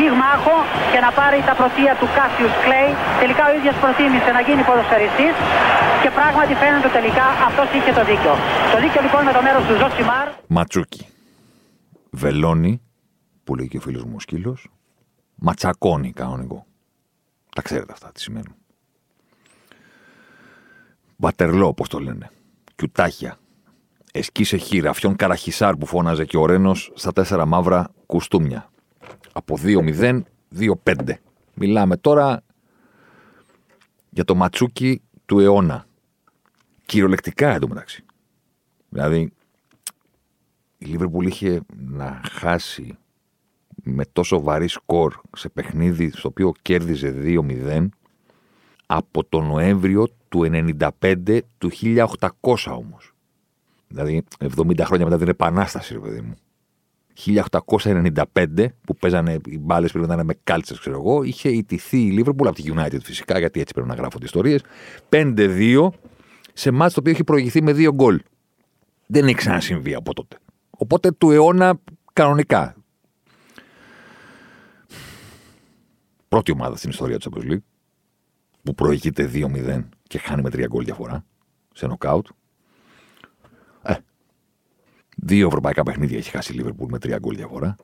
πυγμάχο και να πάρει τα πρωτεία του Κάσιους Κλέη. Τελικά ο ίδιος προτίμησε να γίνει ποδοσφαιριστής και πράγματι φαίνεται τελικά αυτός είχε το δίκιο. Το δίκιο λοιπόν με το μέρος του Ζωσιμάρ. Ματσούκι. Βελόνι, που λέει και ο φίλος μου ο σκύλος. Ματσακόνι κανονικό. Τα ξέρετε αυτά τι σημαίνουν. Βατερλό, όπως το λένε. Κιουτάχεια. Εσκί Σεχίρ. Αφιόν Καραχισάρ που φώναζε και ο Ρένος στα τέσσερα μαύρα κουστούμια. Από 2-0, 2-5. Μιλάμε τώρα για το ματσούκι του αιώνα. Κυριολεκτικά εντωμεταξύ. Δηλαδή, η Λίβερπουλ είχε να χάσει με τόσο βαρύ σκορ σε παιχνίδι στο οποίο κέρδιζε 2-0 από τον Νοέμβριο του 95 του 1800 όμως. Δηλαδή 70 χρόνια μετά την Επανάσταση, ρε παιδί μου. 1895 που παίζανε οι μπάλες πρέπει να ήταν με κάλτσες, ξέρω εγώ, είχε ιτηθεί η Λίβερπουλ από τη United φυσικά, γιατί έτσι πρέπει να γράφονται ιστορίες. 5-2 σε μάτς το οποίο έχει προηγηθεί με δύο γκολ. Δεν έχει ξανασυμβεί από τότε. Οπότε του αιώνα κανονικά. Πρώτη ομάδα στην ιστορία του Champions League που προηγείται 2-0 και χάνει με 3 γκολ διαφορά σε νοκάουτ. Ε, δύο ευρωπαϊκά παιχνίδια έχει χάσει η Λίβερπουλ με 3 γκολ διαφορά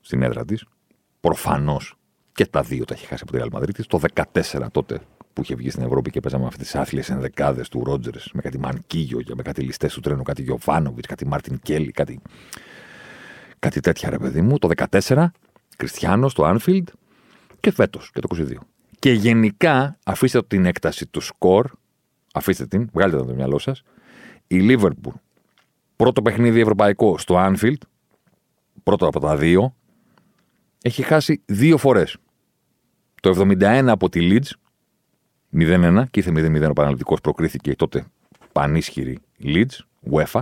στην έδρα της. Προφανώς και τα δύο τα έχει χάσει από τη Real Madrid. Το 14 τότε που είχε βγει στην Ευρώπη και παίζαμε αυτές τις άθλιες ενδεκάδες του Ρότζερς με κάτι Μανκίγιο και με κάτι ληστές του τρένου, κάτι Γιωβάνοβιτς, κάτι Μάρτιν Κέλλη, κάτι, κάτι τέτοια ρε παιδί μου. Το 14 Κριστιάνο στο Άνφιλντ και φέτος και το 22. Και γενικά, αφήστε την έκταση του σκορ, αφήστε την, βγάλτε το το μυαλό σας. Η Λίβερπουλ, πρώτο παιχνίδι ευρωπαϊκό στο Άνφιλντ, πρώτο από τα δύο, έχει χάσει δύο φορές. Το 71 από τη Leeds, 0-1, και ήρθε 0-0 ο επαναληπτικός, προκρίθηκε τότε πανίσχυρη Leeds, UEFA.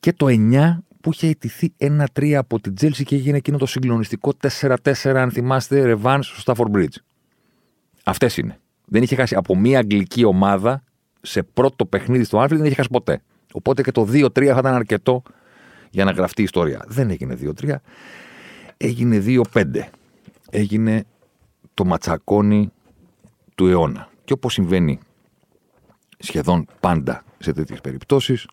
Και το 9 που είχε ηττηθεί 1-3 από την Τσέλσι και έγινε εκείνο το συγκλονιστικό 4-4, αν θυμάστε, ρεβάνς στο Stamford Bridge. Αυτές είναι. Δεν είχε χάσει από μία αγγλική ομάδα σε πρώτο παιχνίδι στο Άνφιλ, δεν είχε χάσει ποτέ. Οπότε και το 2-3 θα ήταν αρκετό για να γραφτεί η ιστορία. Δεν έγινε 2-3, έγινε 2-5. Έγινε το ματσακόνι του αιώνα. Και όπως συμβαίνει σχεδόν πάντα σε τέτοιες περιπτώσεις,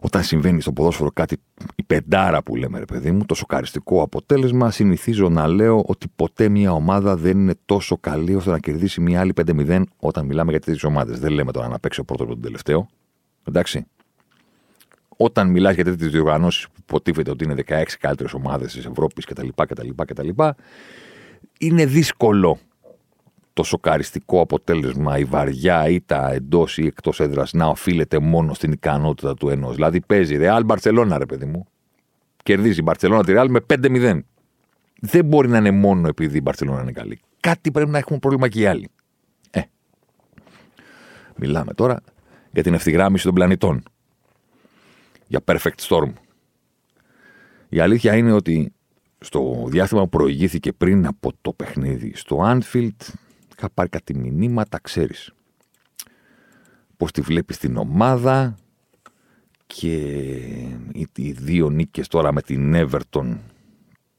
όταν συμβαίνει στο ποδόσφαιρο κάτι, η πεντάρα που λέμε ρε παιδί μου, το σοκαριστικό αποτέλεσμα, συνηθίζω να λέω ότι ποτέ μια ομάδα δεν είναι τόσο καλή ώστε να κερδίσει μια άλλη 5-0 όταν μιλάμε για τέτοιες ομάδες. Δεν λέμε τώρα να παίξει ο πρώτος από τον τελευταίο. Εντάξει. Όταν μιλάς για τέτοιες διοργανώσεις που υποτίθεται ότι είναι 16 καλύτερες ομάδες της Ευρώπης κτλ, κτλ, κτλ. Είναι δύσκολο το σοκαριστικό αποτέλεσμα, η βαριά ήττα εντός ή εκτός έδρας να οφείλεται μόνο στην ικανότητα του ενός. Δηλαδή παίζει Ρεάλ Μπαρσελόνα, ρε παιδί μου. Κερδίζει η Μπαρσελόνα τη Ρεάλ με 5-0. Δεν μπορεί να είναι μόνο επειδή η Μπαρσελόνα είναι καλή. Κάτι πρέπει να έχουν πρόβλημα και οι άλλοι. Ε. Μιλάμε τώρα για την ευθυγράμμιση των πλανητών. Για perfect storm. Η αλήθεια είναι ότι στο διάστημα που προηγήθηκε πριν από το παιχνίδι στο Anfield είχα πάρει κάτι μηνύματα, ξέρεις. Πώς τη βλέπεις την ομάδα και οι δύο νίκες τώρα με την Everton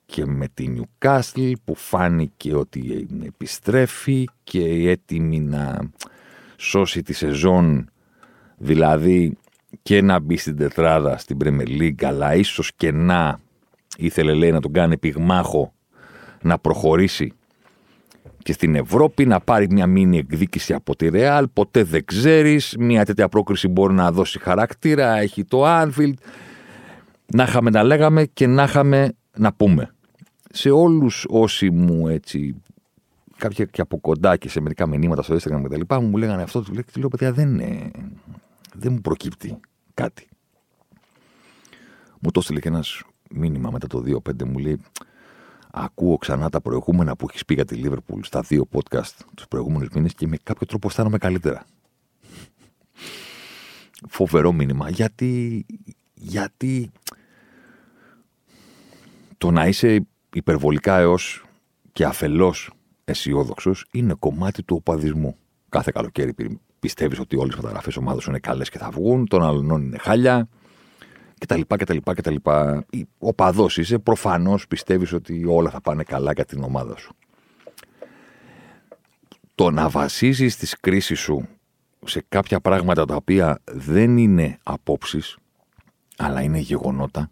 και με την Newcastle που φάνηκε ότι επιστρέφει και έτοιμη να σώσει τη σεζόν δηλαδή και να μπει στην τετράδα στην Premier League αλλά ίσως και να ήθελε λέει να τον κάνει πυγμάχο να προχωρήσει και στην Ευρώπη να πάρει μια μήνυ εκδίκηση από τη Ρεάλ. Ποτέ δεν ξέρεις. Μια τέτοια πρόκριση μπορεί να δώσει χαρακτήρα. Έχει το Anfield. Να είχαμε να λέγαμε και να είχαμε να πούμε. Σε όλους όσοι μου έτσι κάποια και από κοντά και σε μερικά μηνύματα στο Instagram και τα λοιπά μου λέγανε αυτό, του λέω παιδιά δεν, είναι, δεν μου προκύπτει κάτι. Μου το έστειλε και ένας μήνυμα μετά το 2-5 μου λέει ακούω ξανά τα προηγούμενα που έχεις πει για τη Λίβερπουλ στα δύο podcast τους προηγούμενους μήνες και με κάποιο τρόπο αισθάνομαι καλύτερα. Φοβερό μήνυμα. Γιατί, γιατί το να είσαι υπερβολικά έως και αφελώς αισιόδοξος είναι κομμάτι του οπαδισμού. Κάθε καλοκαίρι πιστεύεις ότι όλες οι φωτογραφίες ομάδας είναι καλές και θα βγουν, των άλλων είναι χάλια κτλ. κτλ, κτλ. Ο παδός είσαι, προφανώς πιστεύεις ότι όλα θα πάνε καλά για την ομάδα σου. Το να βασίζεις τις κρίσεις σου σε κάποια πράγματα τα οποία δεν είναι απόψεις, αλλά είναι γεγονότα,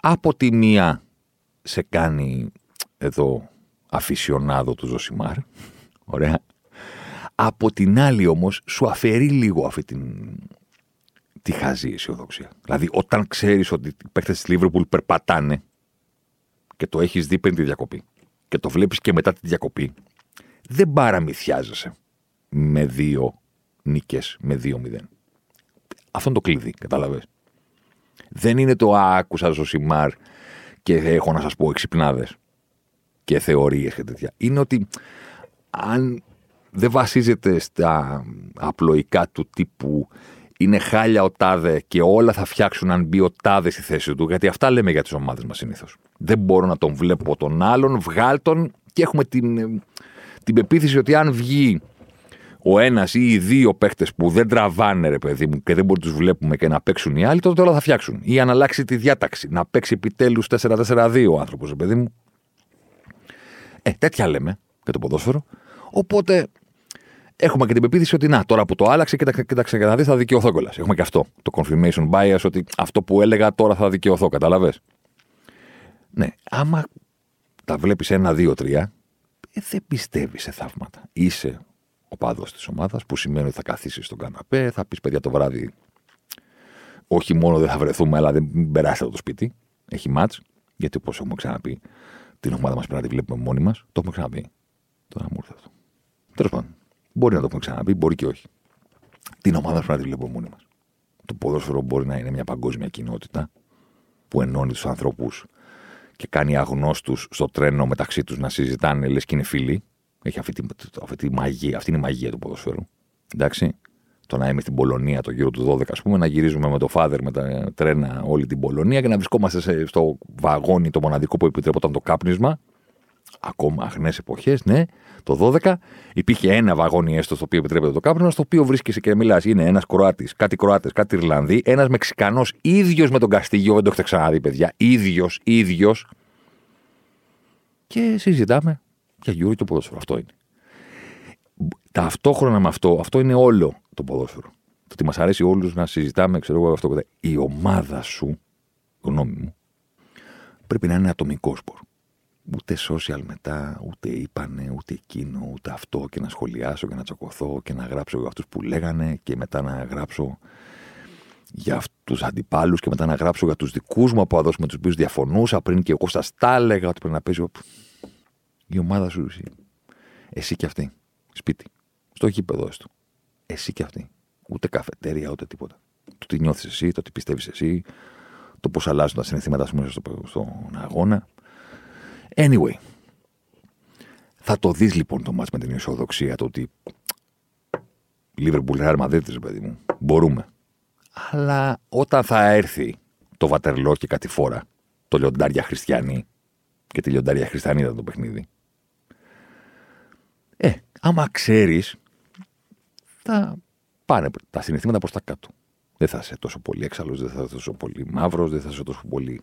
από τη μία σε κάνει εδώ αφισιονάδο του Ζωσιμάρ, ωραία, από την άλλη όμως σου αφαιρεί λίγο αυτή την, τη χαζή αισιοδοξία. Δηλαδή όταν ξέρεις ότι οι παίκτες της Λίβερπουλ περπατάνε και το έχεις δει πριν τη διακοπή και το βλέπεις και μετά τη διακοπή, δεν παραμυθιάζεσαι με δύο νίκες, με δύο μηδέν. Αυτό είναι το κλειδί, κατάλαβες. Δεν είναι το άκουσα Ζωσιμάρ και έχω να σας πω εξυπνάδες και θεωρίες και τέτοια. Είναι ότι αν δεν βασίζεται στα απλοϊκά του τύπου είναι χάλια ο τάδε και όλα θα φτιάξουν αν μπει ο τάδε στη θέση του. Γιατί αυτά λέμε για τις ομάδες μας συνήθως. Δεν μπορώ να τον βλέπω τον άλλον, βγάλ τον και έχουμε την, την πεποίθηση ότι αν βγει ο ένας ή οι δύο παίχτες που δεν τραβάνε, ρε παιδί μου, και δεν μπορούμε να τους βλέπουμε και να παίξουν οι άλλοι, τότε όλα θα φτιάξουν. Ή αν αλλάξει τη διάταξη, να παίξει επιτέλους 4-4-2 ο άνθρωπος, ρε παιδί μου. Ε, τέτοια λέμε για το ποδόσφαιρο. Οπότε έχουμε και την πεποίθηση ότι να, τώρα που το άλλαξε, κοίταξε, κοίταξε και να δεις, θα δικαιωθώ κιόλας. Έχουμε και αυτό. Το confirmation bias, ότι αυτό που έλεγα τώρα θα δικαιωθώ, κατάλαβες; Ναι, άμα τα βλέπεις ένα, δύο, τρία, ε, δεν πιστεύεις σε θαύματα. Είσαι ο πάδος της ομάδας, που σημαίνει ότι θα καθίσεις στον καναπέ, θα πεις παιδιά το βράδυ. Όχι μόνο δεν θα βρεθούμε, αλλά δεν περάσετε από το σπίτι. Έχει μάτ. Γιατί όπως έχουμε ξαναπεί, την ομάδα μας πρέπει να τη βλέπουμε μόνοι μας. Το έχουμε ξαναπεί. Τώρα μου ήρθε αυτό. Τέλος πάντων. Μπορεί να το έχουμε ξαναπεί, μπορεί και όχι. Την ομάδα πρέπει να τη βλέπουμε μόνοι μας. Το ποδόσφαιρο μπορεί να είναι μια παγκόσμια κοινότητα που ενώνει τους ανθρώπους και κάνει αγνώστους στο τρένο μεταξύ τους να συζητάνε λες και είναι φίλοι. Έχει αυτή τη, αυτή τη μαγεία. Αυτή είναι η μαγεία του ποδοσφαίρου. Εντάξει. Το να είμαι στην Πολωνία το γύρο του 12, ας πούμε, να γυρίζουμε με το φάδερ με τα τρένα όλη την Πολωνία και να βρισκόμαστε στο βαγόνι το μοναδικό που επιτρέπονταν το κάπνισμα ακόμα αχνές εποχές, ναι, το 12, υπήρχε ένα βαγόνι έστω στο οποίο επιτρέπεται το κάπνισμα, στο οποίο βρίσκεσαι και μιλάς. Είναι ένας Κροάτης, κάτι Κροάτες, κάτι Ιρλανδί, ένας Μεξικανός, ίδιος με τον Καστίγιο, δεν το έχετε ξαναδεί, παιδιά. ίδιος, ίδιος. Και συζητάμε για γύρω και ποδόσφαιρο. Αυτό είναι. Ταυτόχρονα με αυτό, αυτό είναι όλο το ποδόσφαιρο. Το ότι μας αρέσει όλους να συζητάμε, ξέρω εγώ αυτό. Η ομάδα σου, γνώμη μου, πρέπει να είναι ατομικός σπορ ούτε social μετά, ούτε είπανε, ούτε εκείνο, ούτε αυτό και να σχολιάσω και να τσακωθώ και να γράψω για αυτούς που λέγανε και μετά να γράψω για του αντιπάλους και μετά να γράψω για τους δικούς μου από με τους οποίους διαφωνούσα πριν και εγώ σας τα έλεγα ότι πρέπει να παίζει. Η ομάδα σου, εσύ. Εσύ και αυτή. Σπίτι. Στο γήπεδο του. Εσύ και αυτή. Ούτε καφετέρια, ούτε τίποτα. Το τι νιώθεις εσύ, το τι πιστεύεις εσύ, το πώς αλλάζουν τα συναισθήματα σου μέσα στον αγώνα. Anyway, θα το δεις λοιπόν το μάτς με την ισοδοξία το ότι Λίβερπουλ Ρεάλ Μαδρίτης, παιδί μου, μπορούμε. Αλλά όταν θα έρθει το Βατερλό και κάτι φορά, το λιοντάρια χριστιανή και τη λιοντάρια χριστιανίδα το παιχνίδι. Ε, άμα ξέρεις, θα πάνε τα συναισθήματα προς τα κάτω. Δεν θα είσαι τόσο πολύ έξαλλος, δεν θα είσαι τόσο πολύ μαύρος, δεν θα είσαι τόσο πολύ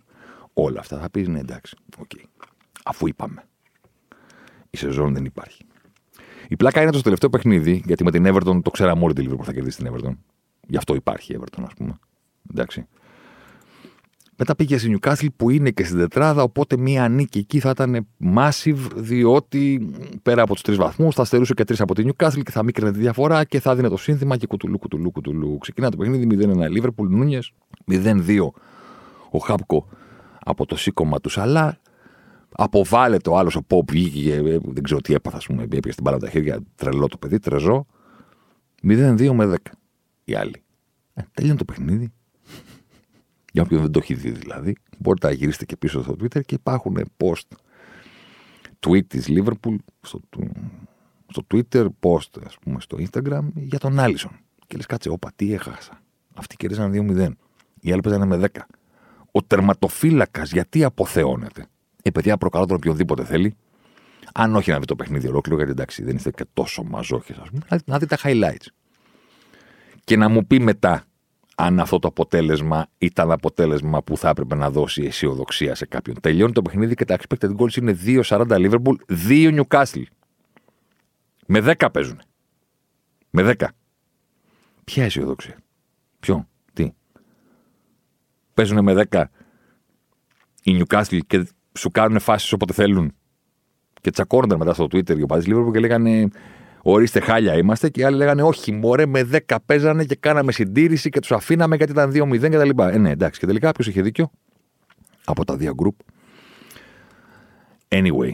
όλα αυτά. Θα πεις ναι εντάξει, ok. Okay αφού είπαμε. Η σεζόν δεν υπάρχει. Η πλάκα είναι το τελευταίο παιχνίδι, γιατί με την Everton το ξέραμε όλοι τη Liverpool θα κερδίσει την Everton. Γι' αυτό υπάρχει η Everton, ας πούμε. Εντάξει. Μετά πήγε στη Newcastle που είναι και στην τετράδα, οπότε μία νίκη εκεί θα ήταν massive, διότι πέρα από τους τρεις βαθμούς θα στερούσε και τρεις από τη Newcastle και θα μίκρινε τη διαφορά και θα δίνει το σύνθημα και κουτουλού, κουτουλού, κουτουλού. Ξεκινά το παιχνίδι 0-1 Liverpool, Νούνιες, 0-2 ο Χάπκο από το σήκωμα του Σαλά, Αποβάλλεται ο άλλος ο Ποπ, βγήκε, ε, δεν ξέρω τι έπαθα, ας πούμε, έπιασε την μπάλα τα χέρια, τρελό το παιδί, τρεζό. 0-2 με 10. Οι άλλοι. Ε, τέλειωνε το παιχνίδι. Για όποιον δεν το έχει δει δηλαδή, μπορείτε να γυρίσετε και πίσω στο Twitter και υπάρχουν post tweet της Liverpool στο, στο Twitter, post ας πούμε στο Instagram για τον Άλισον. Και λες κάτσε, όπα, τι έχασα. Αυτοί κερδίσαν 2-0. Οι άλλοι παίζανε με 10. Ο τερματοφύλακας γιατί αποθεώνεται; Ε, παιδιά, προκαλώ τον οποιοδήποτε θέλει. Αν όχι να δει το παιχνίδι ολόκληρο, γιατί εντάξει, δεν είστε και τόσο μαζόχες, ας πούμε, να δει τα highlights. Και να μου πει μετά αν αυτό το αποτέλεσμα ήταν αποτέλεσμα που θα έπρεπε να δώσει αισιοδοξία σε κάποιον. Τελειώνει το παιχνίδι και τα expected goals είναι 2-40 Liverpool, 2 Newcastle. Με 10 παίζουν. Με 10. Ποια αισιοδοξία. Ποιο, τι. Παίζουν με 10 οι Newcastle και σου κάνουν φάσεις όποτε θέλουν. Και τσακώνονταν μετά στο Twitter οι οπαδοί Liverpool και λέγανε Ορίστε, χάλια είμαστε. Και οι άλλοι λέγανε Όχι, μωρέ, με 10 παίζανε και κάναμε συντήρηση και τους αφήναμε γιατί ήταν 2-0 κτλ. Ε, ναι, εντάξει. Και τελικά ποιο είχε δίκιο από τα δύο group. Anyway,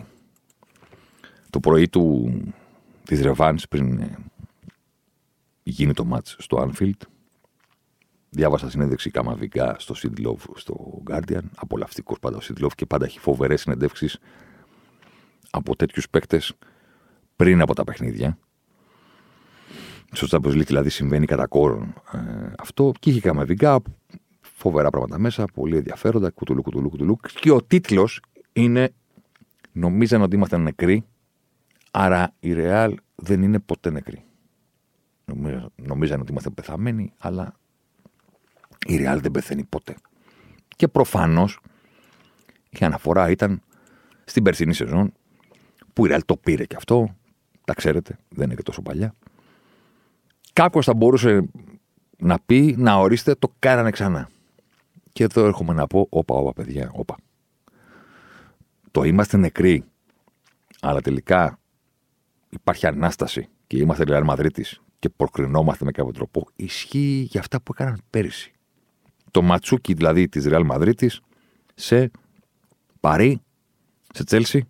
το πρωί του της Ρεβάνς πριν ε, γίνει το match στο Anfield διάβασα συνέντευξη Καμαβικά στο Sidlov στο Guardian απολαυστικός πάντα ο Sidlov και πάντα έχει φοβερές συνεντεύξεις από τέτοιους παίκτες πριν από τα παιχνίδια. Στο Champions League δηλαδή συμβαίνει κατά κόρον ε, αυτό και είχε καμαβικά, φοβερά πράγματα μέσα, πολύ ενδιαφέροντα, κουτουλού, κουτουλού, κουτουλού. Και ο τίτλος είναι Νομίζαν ότι ήμασταν νεκροί, άρα η Ρεάλ δεν είναι ποτέ νεκρή. Νομίζαν ότι είμαστε πεθαμένοι, αλλά η Ρεάλ δεν πεθαίνει ποτέ. Και προφανώς η αναφορά ήταν στην περσινή σεζόν που η Ρεάλ το πήρε και αυτό, τα ξέρετε, δεν είναι και τόσο παλιά. Κάποιος θα μπορούσε να πει, να ορίστε, το κάνανε ξανά. Και εδώ έρχομαι να πω, όπα, όπα, παιδιά, όπα. Το είμαστε νεκροί, αλλά τελικά υπάρχει ανάσταση και είμαστε Real Madrid και προκρινόμαστε με κάποιο τρόπο, ισχύει για αυτά που έκαναν πέρυσι. Το ματσούκι δηλαδή της Real Madrid σε Παρί, σε Τσέλσι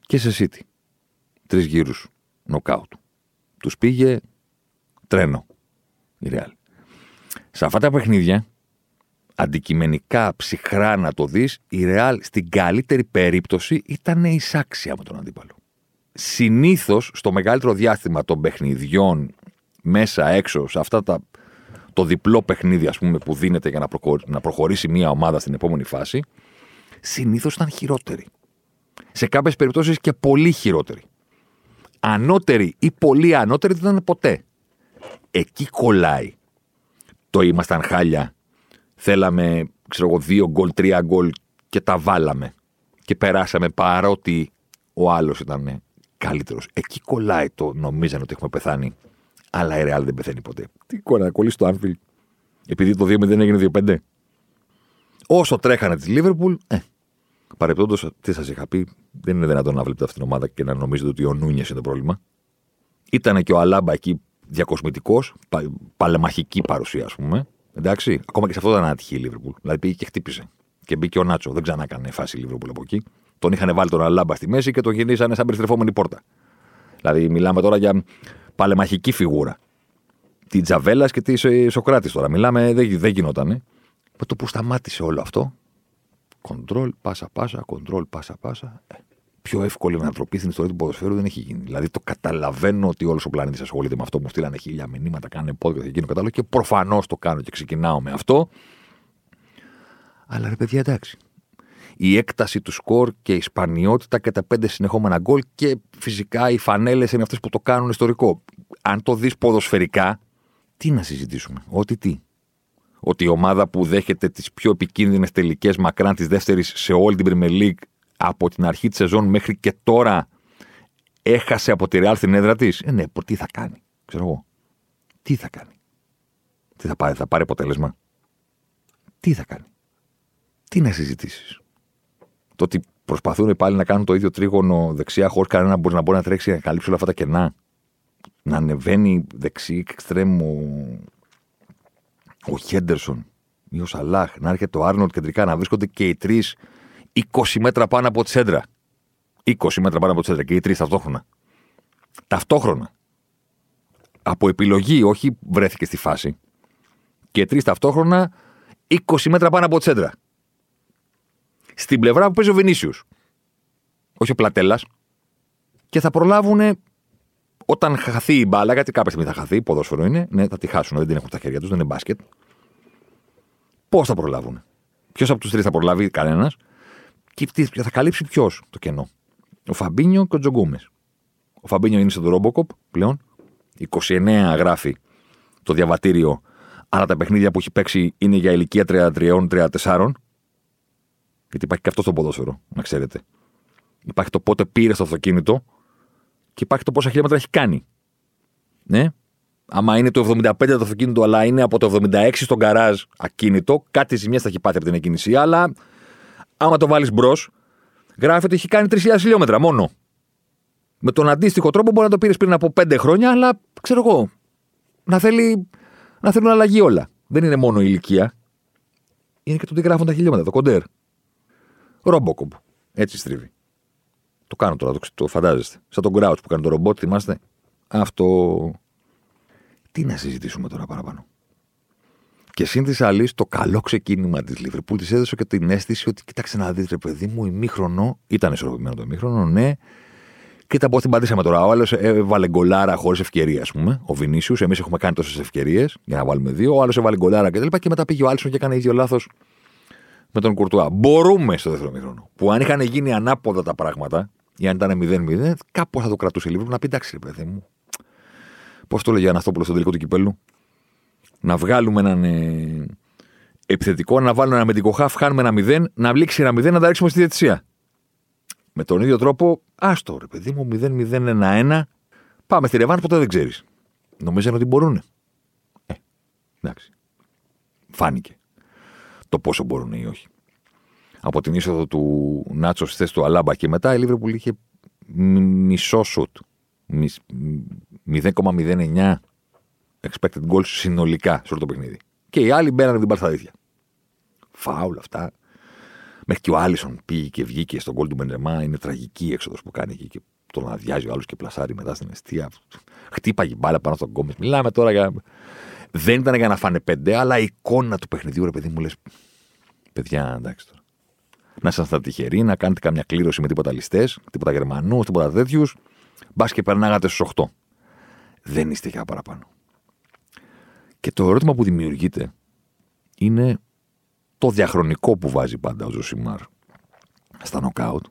και σε City. Τρεις γύρους νοκάουτ. Τους πήγε τρένο η Ρεάλ. Σε αυτά τα παιχνίδια, αντικειμενικά ψυχρά να το δεις, η Ρεάλ στην καλύτερη περίπτωση ήταν εισάξια με τον αντίπαλο. Συνήθως στο μεγαλύτερο διάστημα των παιχνιδιών μέσα έξω, σε αυτά τα το διπλό παιχνίδι ας πούμε, που δίνεται για να, προχωρήσει μια ομάδα στην επόμενη φάση, συνήθως ήταν χειρότερη. Σε κάποιες περιπτώσεις και πολύ χειρότερη ανώτερη ή πολύ ανώτερη δεν ήταν ποτέ. Εκεί κολλάει. Το ήμασταν χάλια. Θέλαμε, ξέρω εγώ, δύο γκολ, τρία γκολ και τα βάλαμε. Και περάσαμε παρότι ο άλλος ήταν καλύτερος. Εκεί κολλάει το νομίζανε ότι έχουμε πεθάνει. Αλλά η Real δεν πεθαίνει ποτέ. Τι κολλάει, κολλήσει το Anfield. Επειδή το 2-0 έγινε 2-5. Όσο τρέχανε της Liverpool, ε, Παρεπτόντως, τι σας είχα πει, δεν είναι δυνατόν να βλέπετε αυτήν την ομάδα και να νομίζετε ότι ο Νούνιε είναι το πρόβλημα. Ήταν και ο Αλάμπα εκεί διακοσμητικός, πα, παλεμαχική παρουσία, ας πούμε. Εντάξει, ακόμα και σε αυτό ήταν άτυχη η Λίβερπουλ. Δηλαδή πήγε και χτύπησε. Και μπήκε ο Νάτσο. Δεν ξανά έκανε φάση η Λίβερπουλ από εκεί. Τον είχαν βάλει τον Αλάμπα στη μέση και τον γεννήσανε σαν περιστρεφόμενη πόρτα. Δηλαδή, μιλάμε τώρα για παλεμαχική φιγούρα. Τη Τζαβέλας και της Σοκράτης τώρα. Μιλάμε, δεν, δεν γινότανε. Με το που σταμάτησε όλο αυτό, Κοντρόλ, πάσα πάσα, κοντρόλ, πάσα πάσα. Ε, πιο εύκολη ανατροπή στην ιστορία του ποδοσφαίρου δεν έχει γίνει. Δηλαδή το καταλαβαίνω ότι όλος ο πλανήτης ασχολείται με αυτό. Μου στείλανε χίλια μηνύματα, κάνε πόδια και εκείνο κατάλογο και προφανώς το κάνω και ξεκινάω με αυτό. Αλλά ρε παιδιά, εντάξει. Η έκταση του σκορ και η σπανιότητα και τα πέντε συνεχόμενα γκολ και φυσικά οι φανέλες είναι αυτές που το κάνουν ιστορικό. Αν το δεις ποδοσφαιρικά, τι να συζητήσουμε. Ό,τι τι ότι η ομάδα που δέχεται τις πιο επικίνδυνες τελικές μακράν της δεύτερης σε όλη την Premier League από την αρχή της σεζόν μέχρι και τώρα έχασε από τη Real στην έδρα της. Ε, ναι, τι θα κάνει, ξέρω εγώ. Τι θα κάνει. Τι θα πάρει, θα πάρει αποτέλεσμα. Τι θα κάνει. Τι να συζητήσεις. Το ότι προσπαθούν πάλι να κάνουν το ίδιο τρίγωνο δεξιά χωρίς κανένα μπορεί να μπορεί να τρέξει να καλύψει όλα αυτά τα κενά. Να ανεβαίνει δεξί εξτρέμου ο Χέντερσον ή ο Σαλάχ, να έρχεται ο Άρνοντ κεντρικά, να βρίσκονται και οι τρεις 20 μέτρα πάνω από τη σέντρα. 20 μέτρα πάνω από τη σέντρα και οι τρεις ταυτόχρονα. Ταυτόχρονα. Από επιλογή, όχι βρέθηκε στη φάση. Και τρεις ταυτόχρονα 20 μέτρα πάνω από τη σέντρα. Στην πλευρά που παίζει ο Βενίσιους. όχι ο Πλατέλας, και θα προλάβουν όταν χαθεί η μπάλα, γιατί κάποια στιγμή θα χαθεί, ποδόσφαιρο είναι, ναι, θα τη χάσουν, δεν την έχουν στα χέρια τους, δεν είναι μπάσκετ. Πώς θα προλάβουν. Ποιος από τους τρεις θα προλάβει, κανένας. Και θα καλύψει ποιος το κενό; Ο Φαμπίνιο και ο Τζογκούμες. Ο Φαμπίνιο είναι στον Ρόμποκοπ πλέον. 29 γράφει το διαβατήριο. Άρα τα παιχνίδια που έχει παίξει είναι για ηλικία 33-34. Γιατί υπάρχει και αυτό στο ποδόσφαιρο, να ξέρετε. Υπάρχει το πότε πήρε το αυτοκίνητο και υπάρχει το πόσα χιλιόμετρα έχει κάνει. Ναι. Άμα είναι το 75 το αυτοκίνητο, αλλά είναι από το 76 στον καράζ ακίνητο, κάτι ζημιά θα έχει πάθει από την εκκίνηση. Αλλά άμα το βάλεις μπρος, γράφει ότι έχει κάνει 3.000 χιλιόμετρα μόνο. Με τον αντίστοιχο τρόπο μπορεί να το πήρες πριν από 5 χρόνια, αλλά ξέρω εγώ. Να, θέλει, να θέλουν αλλαγή όλα. Δεν είναι μόνο η ηλικία. Είναι και το τι γράφουν τα χιλιόμετρα, το κοντέρ. Ρόμποκομπ. Έτσι στρίβει. Το κάνω τώρα, το, το φαντάζεστε. Σαν τον Crouch που κάνει το ρομπότ, θυμάστε; Αυτό. Τι να συζητήσουμε τώρα παραπάνω. Και σύν της άλλης, το καλό ξεκίνημα της Λίβερπουλ της έδωσε και την αίσθηση ότι κοίταξε να δείτε, παιδί μου, ημίχρονο. Ήταν ισορροπημένο το ημίχρονο, ναι. Κοίτα πώς την πατήσαμε τώρα. Ο άλλος έβαλε γκολάρα χωρίς ευκαιρία, ας πούμε. Ο Βινίσιους. Εμείς έχουμε κάνει τόσες ευκαιρίες για να βάλουμε δύο. Ο άλλος έβαλε γκολάρα κτλ. Και, και μετά πήγε ο Άλσον και έκανε ίδιο λάθος με τον Κουρτουά. Μπορούμε στο δεύτερο μήχρονο. Που αν είχαν γίνει ανάποδα τα πράγματα, ή αν ήταν 0-0, κάπως θα το κρατούσε λίγο να πει εντάξει, ρε παιδί μου. Πώς το λέγει Αναστόπουλος στο τελικό του κυπέλου; Να βγάλουμε έναν ε, επιθετικό, να βάλουμε ένα αμυντικό χαφ, χάνουμε ένα 0, να βλήξει ένα 0, να τα ρίξουμε στη διαιτησία. Με τον ίδιο τρόπο, άστο ρε παιδί μου, 0-0-1-1, πάμε στη Ρεβάν, ποτέ δεν ξέρεις. Νομίζαν ότι μπορούν. Ε, εντάξει. Φάνηκε το πόσο μπορούν ή όχι από την είσοδο του Νάτσος στη θέση του Αλάμπα και μετά η Λίβερπουλ είχε μισό σουτ. 0,09 expected goals συνολικά σε όλο το παιχνίδι. Και οι άλλοι μπαίνανε την μπάλα Φάουλ αυτά. Μέχρι και ο Άλισον πήγε και βγήκε στον γκολ του Μπεντεμά. Είναι τραγική η έξοδος που κάνει εκεί και τον αδειάζει ο άλλος και πλασάρει μετά στην αιστεία. Χτύπαγε μπάλα πάνω στον κόμμα. Μιλάμε τώρα για. Δεν ήταν για να φάνε πέντε, αλλά η εικόνα του παιχνιδιού, ρε παιδί μου, λες. Παιδιά, εντάξει τώρα να ήσασταν τυχεροί, να κάνετε καμιά κλήρωση με τίποτα ληστές, τίποτα Γερμανούς, τίποτα τέτοιους. Μπας και περνάγατε στους 8. Δεν είστε για παραπάνω. Και το ερώτημα που δημιουργείται είναι το διαχρονικό που βάζει πάντα ο Ζωσιμάρ στα νοκάουτ.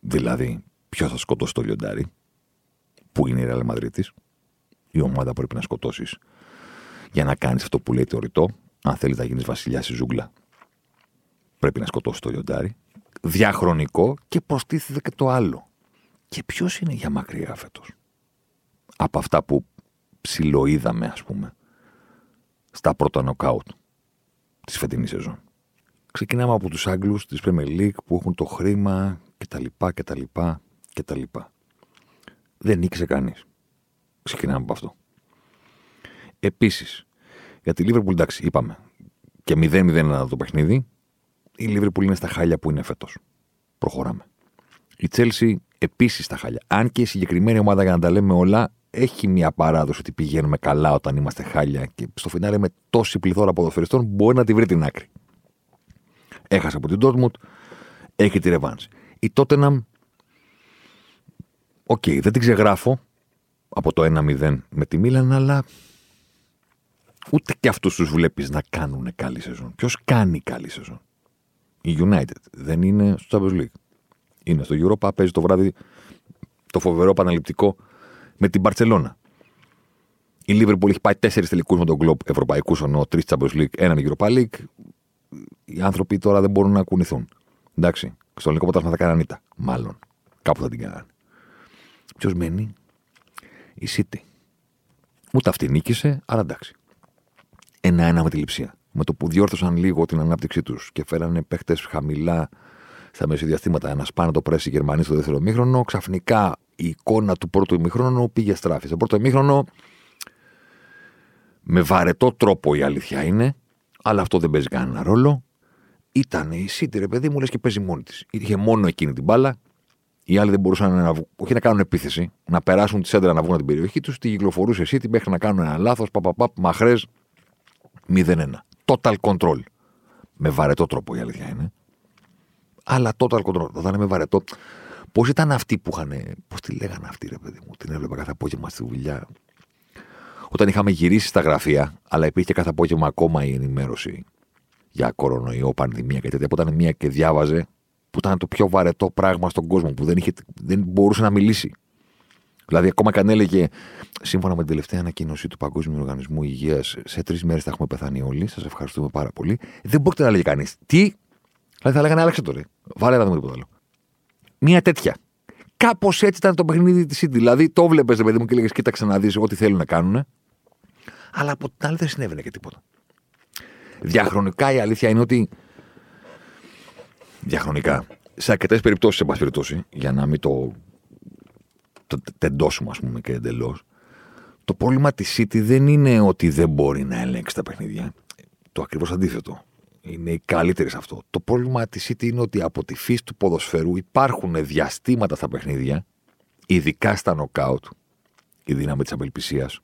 Δηλαδή, ποιος θα σκοτώσει το λιοντάρι, που είναι η Ρεάλ Μαδρίτη, η ομάδα πρέπει να σκοτώσεις για να κάνεις αυτό που λέει το ρητό. Αν θέλεις να γίνεις βασιλιά στη ζούγκλα, πρέπει να σκοτώσεις το λιοντάρι. Διαχρονικό και προστίθεται και το άλλο. Και ποιος είναι για μακριά φέτος; Από αυτά που ψιλοείδαμε, ας πούμε, στα πρώτα νοκάουτ της φετινής σεζόν. Ξεκινάμε από τους Άγγλους της Premier League που έχουν το χρήμα κτλ. κτλ, κτλ. Δεν νίκησε κανείς. Ξεκινάμε από αυτό. Επίσης, για τη Liverpool, εντάξει, είπαμε και 0-0 το παιχνίδι η Λίβερπουλ είναι στα χάλια που είναι φέτος. Προχωράμε. Η Τσέλσι επίσης στα χάλια. Αν και η συγκεκριμένη ομάδα, για να τα λέμε όλα, έχει μια παράδοση ότι πηγαίνουμε καλά όταν είμαστε χάλια και στο φινάλε με τόση πληθώρα ποδοσφαιριστών μπορεί να τη βρει την άκρη. Έχασε από την Dortmund, έχει τη ρεβάνση. Η Tottenham, ok, okay, δεν την ξεγράφω από το 1-0 με τη Μίλαν, αλλά ούτε και αυτούς τους βλέπεις να κάνουν καλή σεζόν. Ποιος κάνει καλή σεζόν; Η United δεν είναι στο Champions League. Είναι στο Europa, παίζει το βράδυ το φοβερό επαναληπτικό με την Barcelona. Η Liverpool έχει πάει τέσσερις τελικούς με τον Klopp ευρωπαϊκούς, ενώ τρεις Champions League, έναν Europa League. Οι άνθρωποι τώρα δεν μπορούν να κουνηθούν. Εντάξει. Στο ελληνικό ποτάσμα θα κάνανε ήττα. Μάλλον. Κάπου θα την κάνανε. Ποιος μένει, η City. Ούτε αυτή νίκησε, αλλά εντάξει. Ένα-ένα με τη λειψία με το που διόρθωσαν λίγο την ανάπτυξή τους και φέρανε παίχτες χαμηλά στα μεσοδιαστήματα να σπάνε το πρέσι οι Γερμανοί στο δεύτερο μήχρονο, ξαφνικά η εικόνα του πρώτου ημίχρονου πήγε στράφη. Στο πρώτο ημίχρονο, με βαρετό τρόπο η αλήθεια είναι, αλλά αυτό δεν παίζει κανένα ρόλο. Ήταν η City, ρε παιδί μου, λες και παίζει μόνη της. Είχε μόνο εκείνη την μπάλα. Οι άλλοι δεν μπορούσαν να, όχι να κάνουν επίθεση, να περάσουν τη σέντρα να βγουν από την περιοχή τους. Τη κυκλοφορούσε η City μέχρι να κάνουν ένα λάθος. Παπαπαπ, μαχρές 0-1 total control. Με βαρετό τρόπο η αλήθεια είναι. Αλλά total control. Όταν με βαρετό, Πώς ήταν αυτοί που είχαν. Πώς τη λέγανε αυτοί, ρε παιδί μου. Την έβλεπα κάθε απόγευμα στη δουλειά. Όταν είχαμε γυρίσει στα γραφεία, αλλά υπήρχε κάθε απόγευμα ακόμα η ενημέρωση για κορονοϊό, πανδημία και τέτοια. Που ήταν μία και διάβαζε, που ήταν το πιο βαρετό πράγμα στον κόσμο, που δεν, είχε, δεν μπορούσε να μιλήσει. Δηλαδή, ακόμα και αν έλεγε, σύμφωνα με την τελευταία ανακοίνωση του Παγκόσμιου Οργανισμού Υγείας, σε τρεις μέρες θα έχουμε πεθάνει όλοι. Σας ευχαριστούμε πάρα πολύ. Δεν μπορείτε να λέγει κανείς. Τι; Δηλαδή, θα λέγανε, άλλαξε τώρα. Βάλε να δούμε τίποτα άλλο. Μία τέτοια. Κάπως έτσι ήταν το παιχνίδι της City. Δηλαδή, το βλέπεις, παιδί μου, και λέγες, κοίταξε να δεις ό,τι θέλουν να κάνουν. Αλλά από την άλλη δεν συνέβαινε και τίποτα. Διαχρονικά η αλήθεια είναι ότι. Διαχρονικά. Σε αρκετές περιπτώσεις, σε πάση περιπτώσει, για να μην το το τεντώσουμε, ας πούμε, και εντελώς. Το πρόβλημα της City δεν είναι ότι δεν μπορεί να ελέγξει τα παιχνίδια. Το ακριβώς αντίθετο. Είναι οι καλύτεροι σε αυτό. Το πρόβλημα της City είναι ότι από τη φύση του ποδοσφαιρού υπάρχουν διαστήματα στα παιχνίδια, ειδικά στα νοκάουτ, η δύναμη της απελπισίας.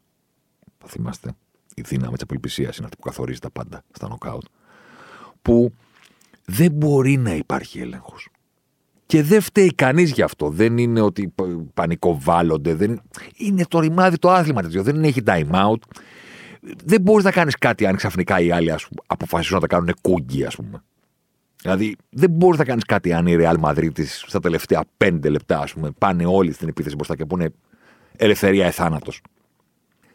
Θα θυμάστε. Η δύναμη της απελπισίας είναι αυτή που καθορίζει τα πάντα στα νοκάουτ. Που δεν μπορεί να υπάρχει έλεγχος. Και δεν φταίει κανείς γι' αυτό. Δεν είναι ότι πανικοβάλλονται. Δεν... Είναι το ρημάδι το άθλημα τέτοιο. Δεν έχει time out. Δεν μπορείς να κάνεις κάτι αν ξαφνικά οι άλλοι αποφασίσουν να τα κάνουν κούγκι, ας πούμε. Δηλαδή, δεν μπορείς να κάνεις κάτι αν η Real Madrid στα τελευταία πέντε λεπτά, ας πούμε, πάνε όλοι στην επίθεση μπροστά και πούνε ελευθερία εθάνατο.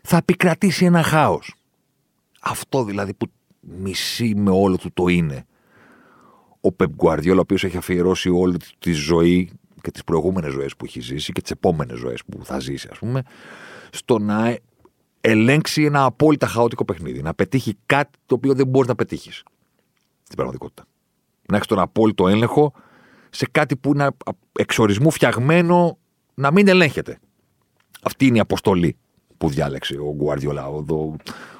Θα επικρατήσει ένα χάος. Αυτό δηλαδή που μισεί με όλο του το είναι ο Πεπ Γκουαρδιόλα, ο οποίος έχει αφιερώσει όλη τη ζωή και τις προηγούμενες ζωές που έχει ζήσει και τις επόμενες ζωές που θα ζήσει, ας πούμε, στο να ελέγξει ένα απόλυτα χαοτικό παιχνίδι. Να πετύχει κάτι το οποίο δεν μπορείς να πετύχεις στην πραγματικότητα. Να έχεις τον απόλυτο έλεγχο σε κάτι που είναι εξορισμού φτιαγμένο να μην ελέγχεται. Αυτή είναι η αποστολή που διάλεξε ο Γκουαρδιόλα, ο, Δο,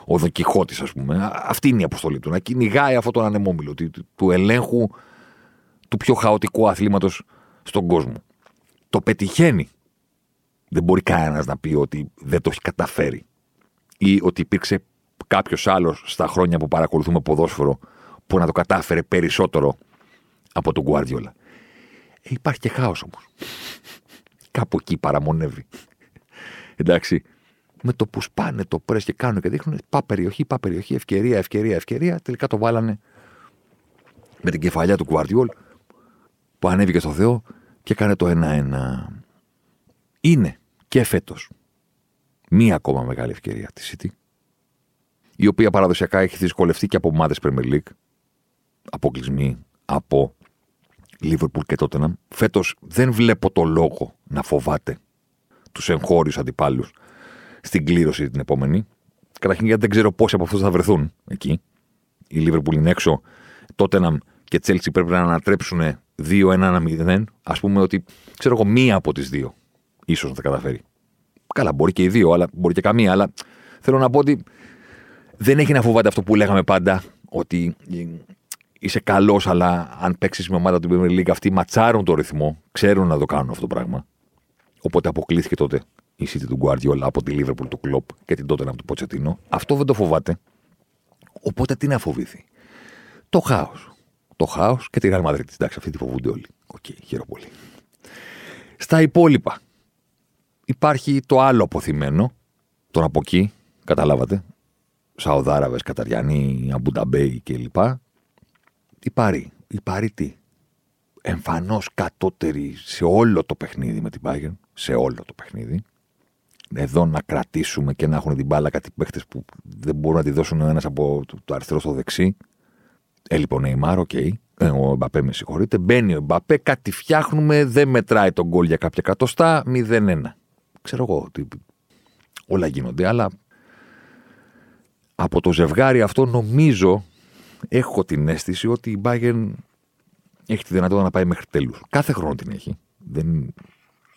ο Δοκιχώτης, ας πούμε. Αυτή είναι η αποστολή του. Να κυνηγάει αυτόν τον ανεμόμυλο του, του ελέγχου του πιο χαοτικού αθλήματος στον κόσμο. Το πετυχαίνει. Δεν μπορεί κανένας να πει ότι δεν το έχει καταφέρει. Ή ότι υπήρξε κάποιος άλλος στα χρόνια που παρακολουθούμε ποδόσφαιρο που να το κατάφερε περισσότερο από τον Γκουάρδιολα. Ε, υπάρχει και χάος όμως. Κάπου εκεί παραμονεύει. Εντάξει με το που σπάνε το πρε και κάνουν και δείχνουν, πά περιοχή, πά περιοχή, ευκαιρία, ευκαιρία, ευκαιρία. Τελικά το βάλανε με την κεφαλιά του Κουαρτιόλ που ανέβηκε στο Θεό και έκανε το 1-1. Είναι και φέτος μία ακόμα μεγάλη ευκαιρία της City, η οποία παραδοσιακά έχει δυσκολευτεί και από ομάδες Premier League, αποκλεισμοί από Liverpool και Tottenham. Φέτος δεν βλέπω το λόγο να φοβάται τους εγχώριους αντιπάλους στην κλήρωση την επόμενη. Καταρχήν γιατί δεν ξέρω πόσοι από αυτούς θα βρεθούν εκεί. Η Λίβερπουλ είναι έξω. Τότε να και Τσέλσι πρέπει να ανατρέψουν 2-1-0. Α πούμε ότι ξέρω εγώ μία από τις δύο ίσως να τα καταφέρει. Καλά, μπορεί και οι δύο, αλλά μπορεί και καμία. Αλλά θέλω να πω ότι δεν έχει να φοβάται αυτό που λέγαμε πάντα, ότι είσαι καλός, αλλά αν παίξεις με ομάδα του Premier League, αυτοί ματσάρουν το ρυθμό, ξέρουν να το κάνουν αυτό το πράγμα. Οπότε αποκλείθηκε τότε η City του Guardiola από τη Liverpool του Klopp και την Τότεναμ του Ποτσετίνο. Αυτό δεν το φοβάται. Οπότε τι να φοβηθεί; Το χάος. Το χάος και τη Real Madrid. Εντάξει, αυτή τη φοβούνται όλοι. Ok, okay, χαίρομαι πολύ. Στα υπόλοιπα υπάρχει το άλλο απωθημένο. Τον από εκεί, καταλάβατε. Σαουδάραβες, Καταριανοί, Αμπού Ντάμπι κλπ. Η Παρί. Η Παρί τι; Εμφανώς κατώτερη σε όλο το παιχνίδι με την Bayern. Σε όλο το παιχνίδι εδώ να κρατήσουμε και να έχουν την μπάλα κάτι παίχτες που δεν μπορούν να τη δώσουν ο ένας από το αριστερό στο δεξί. Ε, λοιπόν, Νεϊμάρ, ok. Okay. Ε, ο Μπαπέ, με συγχωρείτε. Μπαίνει ο Μπαπέ, κάτι φτιάχνουμε, δεν μετράει τον γκολ για κάποια εκατοστά, 0-1. Ξέρω εγώ ότι όλα γίνονται, αλλά από το ζευγάρι αυτό νομίζω έχω την αίσθηση ότι η Bayern έχει τη δυνατότητα να πάει μέχρι τέλους. Κάθε χρόνο την έχει. Δεν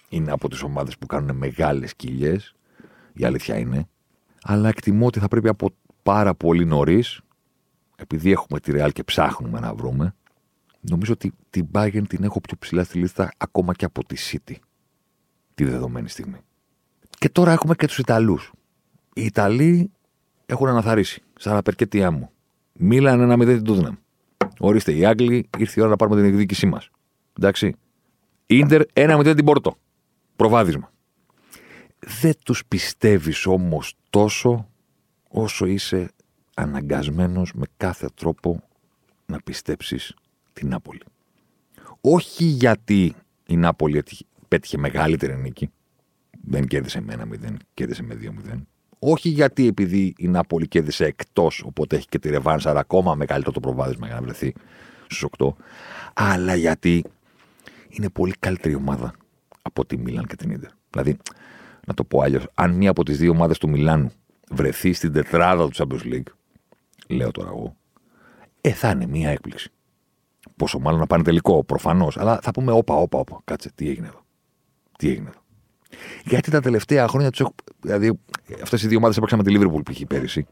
είναι από τις ομάδες που κάνουν μεγάλες κοιλιέ. Η αλήθεια είναι. Αλλά εκτιμώ ότι θα πρέπει από πάρα πολύ νωρίς, επειδή έχουμε τη Real και ψάχνουμε να βρούμε, νομίζω ότι την Bayern την έχω πιο ψηλά στη λίστα ακόμα και από τη City. Τη δεδομένη στιγμή. Και τώρα έχουμε και τους Ιταλούς. Οι Ιταλοί έχουν αναθαρίσει. Σαν να περκέτει άμμο. Μίλανε ένα μηδέν την Τούτναμ. Ορίστε, οι Άγγλοι ήρθε η ώρα να πάρουμε την εκδίκησή μας. Εντάξει. Ιντερ 1-0 την Πόρτο. Προβάδισμα. Δεν τους πιστεύεις όμως τόσο όσο είσαι αναγκασμένος με κάθε τρόπο να πιστέψεις την Νάπολη. Όχι γιατί η Νάπολη πέτυχε μεγαλύτερη νίκη, δεν κέρδισε με 1-0, κέρδισε με 2-0. Όχι γιατί επειδή η Νάπολη κέρδισε εκτός, οπότε έχει και τη ρεβάνσα, άρα ακόμα μεγαλύτερο το προβάδισμα για να βρεθεί στους 8, αλλά γιατί είναι πολύ καλύτερη ομάδα από τη Μίλαν και την ντερ. Δηλαδή, να το πω αλλιώς, αν μία από τις δύο ομάδες του Μιλάνου βρεθεί στην τετράδα του Champions League, λέω τώρα εγώ, ε, θα είναι μία έκπληξη. Πόσο μάλλον να πάνε τελικό, προφανώς. Αλλά θα πούμε, όπα, όπα, όπα. Κάτσε, τι έγινε εδώ. Τι έγινε εδώ. Γιατί τα τελευταία χρόνια τους έχω. Δηλαδή, αυτές οι δύο ομάδες έπαιξαν με τη Λίβερπουλ π.χ. πέρυσι.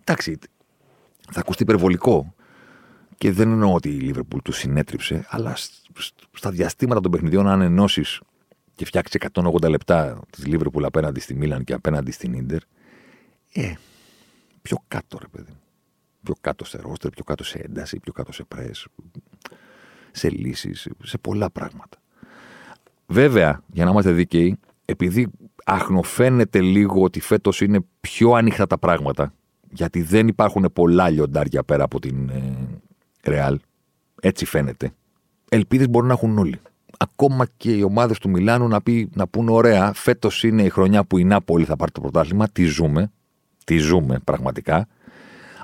Εντάξει, θα ακουστεί υπερβολικό. Και δεν εννοώ ότι η Λίβερπουλ τους συνέτριψε, αλλά στα διαστήματα των παιχνιδιών, αν ενώσεις και φτιάξεις 180 λεπτά της Λίβερπουλ απέναντι στη Μίλαν και απέναντι στην ντερ, ε, πιο κάτω, ρε παιδί. Πιο κάτω σε ρόστερ, πιο κάτω σε ένταση, πιο κάτω σε πρέ, σε λύσεις, σε πολλά πράγματα. Βέβαια, για να είμαστε δίκαιοι, επειδή αχνοφαίνεται λίγο ότι φέτος είναι πιο ανοιχτά τα πράγματα, γιατί δεν υπάρχουν πολλά λιοντάρια πέρα από την Ρεάλ, έτσι φαίνεται. Ελπίδες μπορεί να έχουν όλοι. Ακόμα και οι ομάδες του Μιλάνου να, πει, να πούνε: Ωραία, φέτος είναι η χρονιά που η Νάπολη θα πάρει το πρωτάθλημα. Τι ζούμε. Τι ζούμε πραγματικά.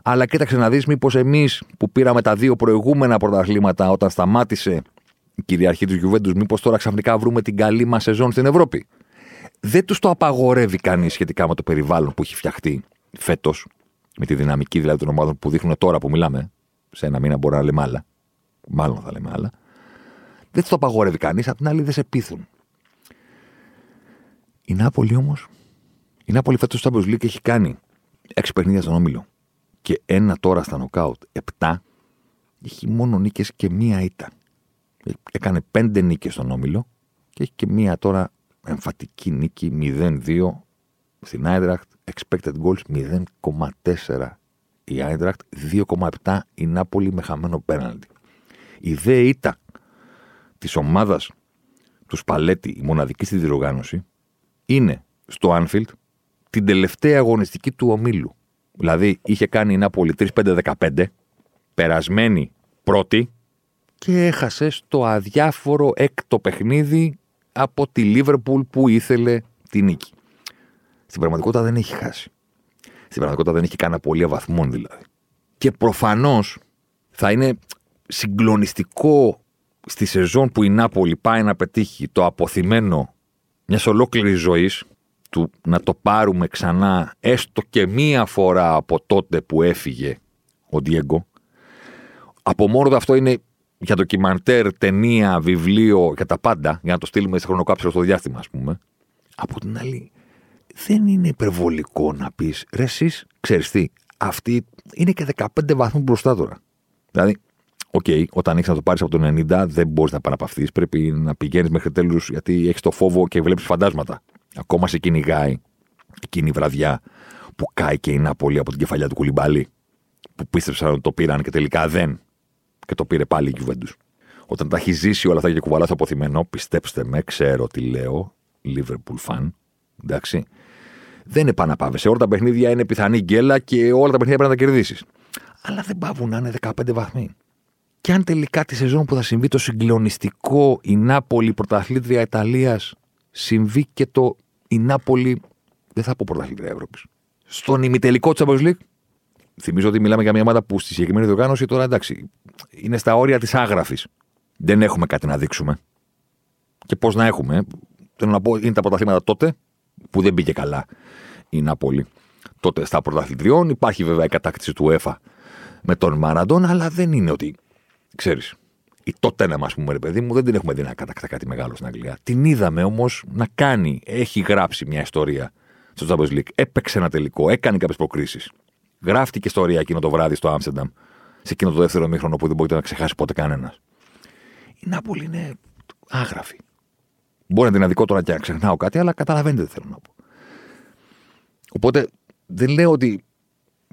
Αλλά κοίταξε να δεις, μήπως εμείς που πήραμε τα δύο προηγούμενα πρωταθλήματα όταν σταμάτησε η κυριαρχή του Γιουβέντους, μήπως τώρα ξαφνικά βρούμε την καλή μας σεζόν στην Ευρώπη. Δεν τους το απαγορεύει κανείς σχετικά με το περιβάλλον που έχει φτιαχτεί φέτος, με τη δυναμική δηλαδή των ομάδων που δείχνουν τώρα που μιλάμε. Σε ένα μήνα μπορεί να λέμε άλλα. Μάλλον θα λέμε άλλα. Δεν του το απαγορεύει κανείς, απ' την άλλη δεν σε πείθουν. Η Νάπολη όμως. Η Νάπολη φέτος στο Champions League έχει κάνει έξι παιχνίδια στον όμιλο και ένα τώρα στα νοκάουτ, επτά, έχει μόνο νίκες και μία ήττα. Έκανε πέντε νίκες στον Όμιλο και έχει και μία τώρα εμφατική νίκη 0-2 στην Άιντραχτ. Expected goals 0,4 η Άιντραχτ, 2,7 η Νάπολη με χαμένο πέναλτι. Η δε ήττα της ομάδας του Σπαλέτη, η μοναδική στη διοργάνωση, είναι στο Άνφιλτ την τελευταία αγωνιστική του ομίλου. Δηλαδή είχε κάνει η Νάπολη 3-5-15, περασμένη πρώτη, και έχασε στο αδιάφορο έκτο παιχνίδι από τη Λίβερπουλ που ήθελε τη νίκη. Στην πραγματικότητα δεν έχει χάσει. Στην πραγματικότητα δεν έχει κάνει απολύτω βαθμών δηλαδή. Και προφανώς θα είναι συγκλονιστικό στη σεζόν που η Νάπολη πάει να πετύχει το αποθυμένο μιας ολόκληρης ζωής του να το πάρουμε ξανά έστω και μία φορά από τότε που έφυγε ο Ντιέγκο. Από μόνο αυτό είναι για ντοκιμαντέρ, ταινία, βιβλίο, για τα πάντα, για να το στείλουμε σε χρονοκάψουλο στο διάστημα, ας πούμε. Από την άλλη, δεν είναι υπερβολικό να πεις ρε, εσείς ξέρεις τι, αυτή είναι και 15 βαθμούς μπροστά τώρα. Δηλαδή, ok, okay, όταν έχεις να το πάρεις από το 90, δεν μπορείς να επαναπαυθείς. Πρέπει να πηγαίνεις μέχρι τέλους, γιατί έχεις το φόβο και βλέπεις φαντάσματα. Ακόμα σε κυνηγάει εκείνη η βραδιά που κάει και η Νάπολη από την κεφαλιά του κουλιμπάλη, που πίστεψαν ότι το πήραν και τελικά δεν και το πήρε πάλι η Juventus. Όταν τα έχει ζήσει όλα αυτά και κουβαλάς το αποθυμένο, πιστέψτε με, ξέρω τι λέω, Liverpool fan, εντάξει. Δεν είναι παναπάβε. Σε όλα τα παιχνίδια είναι πιθανή γκέλα και όλα τα παιχνίδια πρέπει να τα κερδίσεις. Αλλά δεν πάβουν να είναι 15 βαθμοί. Και αν τελικά τη σεζόν που θα συμβεί το συγκλονιστικό η Νάπολη πρωταθλήτρια Ιταλίας συμβεί και το η Νάπολη. Δεν θα πω πρωταθλήτρια Ευρώπης. Στον ημιτελικό της Champions League. Θυμίζω ότι μιλάμε για μια ομάδα που στη συγκεκριμένη διοργάνωση τώρα εντάξει είναι στα όρια της άγραφης. Δεν έχουμε κάτι να δείξουμε. Και πώς να έχουμε. Θέλω να πω, είναι τα πρωταθλήματα τότε που δεν πήγε καλά η Νάπολη. Τότε στα πρωταθλητριών υπάρχει βέβαια η κατάκτηση του ΕΦΑ με τον Μαραντών, αλλά δεν είναι ότι. Ξέρεις. Η τότε να μα πούμε, ρε παιδί μου, δεν την έχουμε δει να κατακτά κάτι μεγάλο στην Αγγλία. Την είδαμε όμως να κάνει, έχει γράψει μια ιστορία στο Champions League. Έπαιξε ένα τελικό, έκανε κάποιες προκρίσεις. Γράφτηκε ιστορία εκείνο το βράδυ στο Άμστερνταμ σε εκείνο το δεύτερο μήχρονο που δεν μπορείτε να ξεχάσει ποτέ κανένας. Η Νάπολη είναι άγραφη. Μπορεί να την αδικό τώρα και να ξεχνάω κάτι, αλλά καταλαβαίνετε τι θέλω να πω. Οπότε δεν λέω ότι